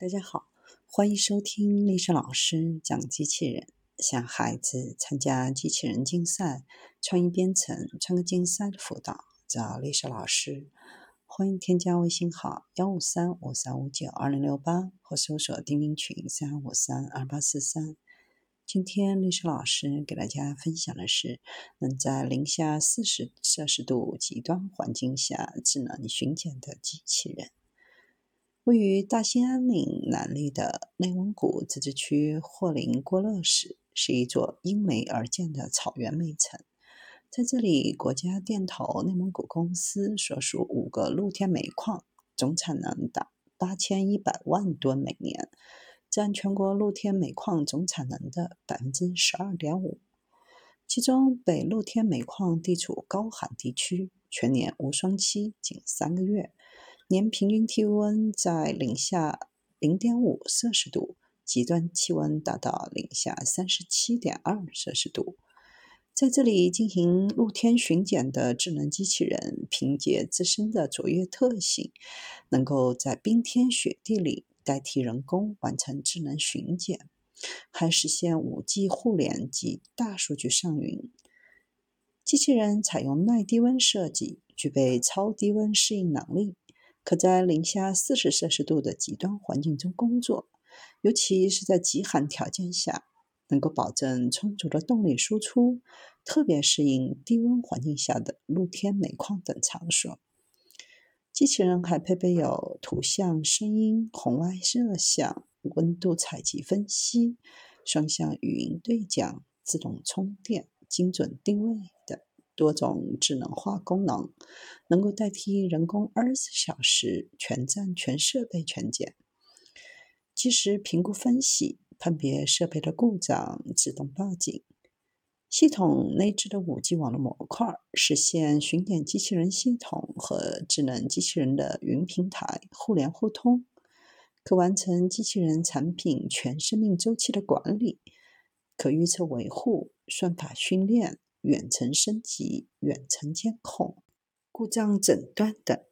大家好，欢迎收听丽莎老师讲机器人。想孩子参加机器人竞赛、创意编程、创客竞赛的辅导，找丽莎老师。欢迎添加微信号幺五三五三五九二零六八，或搜索钉钉群三五三二八四三。今天丽莎老师给大家分享的是，能在零下四十摄氏度极端环境下智能巡检的机器人。位于大兴安岭南麓的内蒙古自治区霍林郭勒市，是一座因煤而建的草原煤城。在这里，国家电投内蒙古公司所属五个露天煤矿总产能达八千一百万吨每年，占全国露天煤矿总产能的百分之十二点五。其中，北露天煤矿地处高寒地区，全年无霜期仅三个月。年平均气温在零下零点五摄氏度，极端气温达到零下三十七点二摄氏度。在这里进行露天巡检的智能机器人，凭借自身的卓越特性，能够在冰天雪地里代替人工完成智能巡检，还实现 5G 互联及大数据上云。机器人采用耐低温设计，具备超低温适应能力。可在零下四十摄氏度的极端环境中工作，尤其是在极寒条件下，能够保证充足的动力输出，特别适应低温环境下的露天煤矿等场所。机器人还配备有图像、声音、红外摄像、温度采集分析、双向语音对讲、自动充电、精准定位等。多种智能化功能，能够代替人工二十四小时全站全设备全检，及时评估分析，判别设备的故障，自动报警。系统内置的五 G 网络模块，实现巡检机器人系统和智能机器人的云平台互联互通，可完成机器人产品全生命周期的管理、可预测维护、算法训练。远程升级、远程监控、故障诊断等。